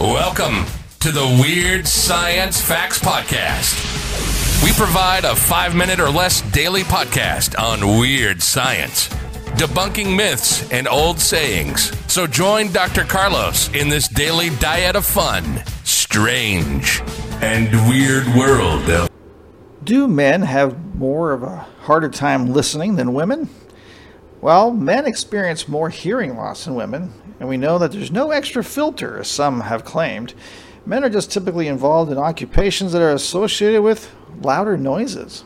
Welcome to the Weird Science Facts Podcast. We provide a five minute or less daily podcast on weird science, debunking myths and old sayings. So join Dr. Carlos in this daily diet of fun, strange, and weird world. Do men have more of a harder time listening than women? Well, men experience more hearing loss than women, and we know that there's no extra filter, as some have claimed. Men are just typically involved in occupations that are associated with louder noises.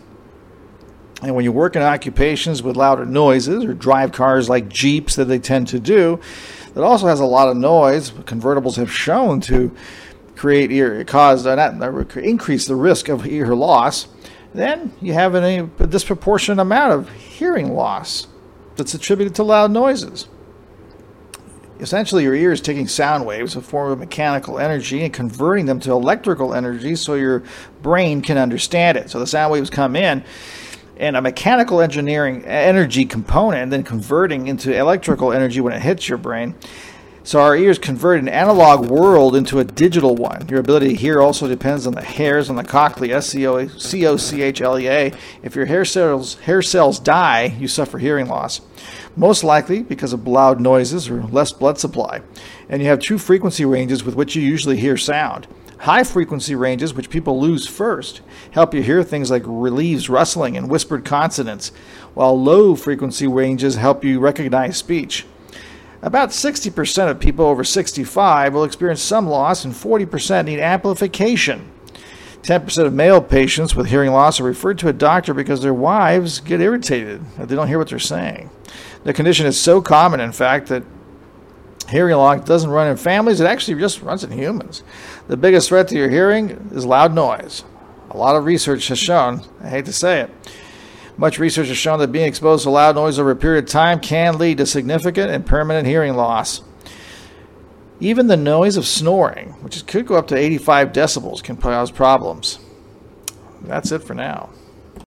And when you work in occupations with louder noises or drive cars like Jeeps that they tend to do, that also has a lot of noise, convertibles have shown to create ear, cause, uh, not, increase the risk of ear loss, then you have a disproportionate amount of hearing loss that's attributed to loud noises. Essentially, your ear is taking sound waves, a form of mechanical energy, and converting them to electrical energy so your brain can understand it. So the sound waves come in, and a mechanical engineering energy component, then converting into electrical energy when it hits your brain. So our ears convert an analog world into a digital one. Your ability to hear also depends on the hairs on the cochlea, C-O-C-H-L-E-A. If your hair cells, hair cells die, you suffer hearing loss. Most likely because of loud noises or less blood supply. And you have two frequency ranges with which you usually hear sound. High frequency ranges, which people lose first, help you hear things like leaves rustling and whispered consonants, while low frequency ranges help you recognize speech. About 60% of people over 65 will experience some loss, and 40% need amplification. 10% of male patients with hearing loss are referred to a doctor because their wives get irritated that they don't hear what they're saying. The condition is so common, in fact, that hearing loss doesn't run in families, it actually just runs in humans. The biggest threat to your hearing is loud noise. A lot of research has shown, I hate to say it, much research has shown that being exposed to loud noise over a period of time can lead to significant and permanent hearing loss. Even the noise of snoring, which could go up to 85 decibels, can cause problems. That's it for now.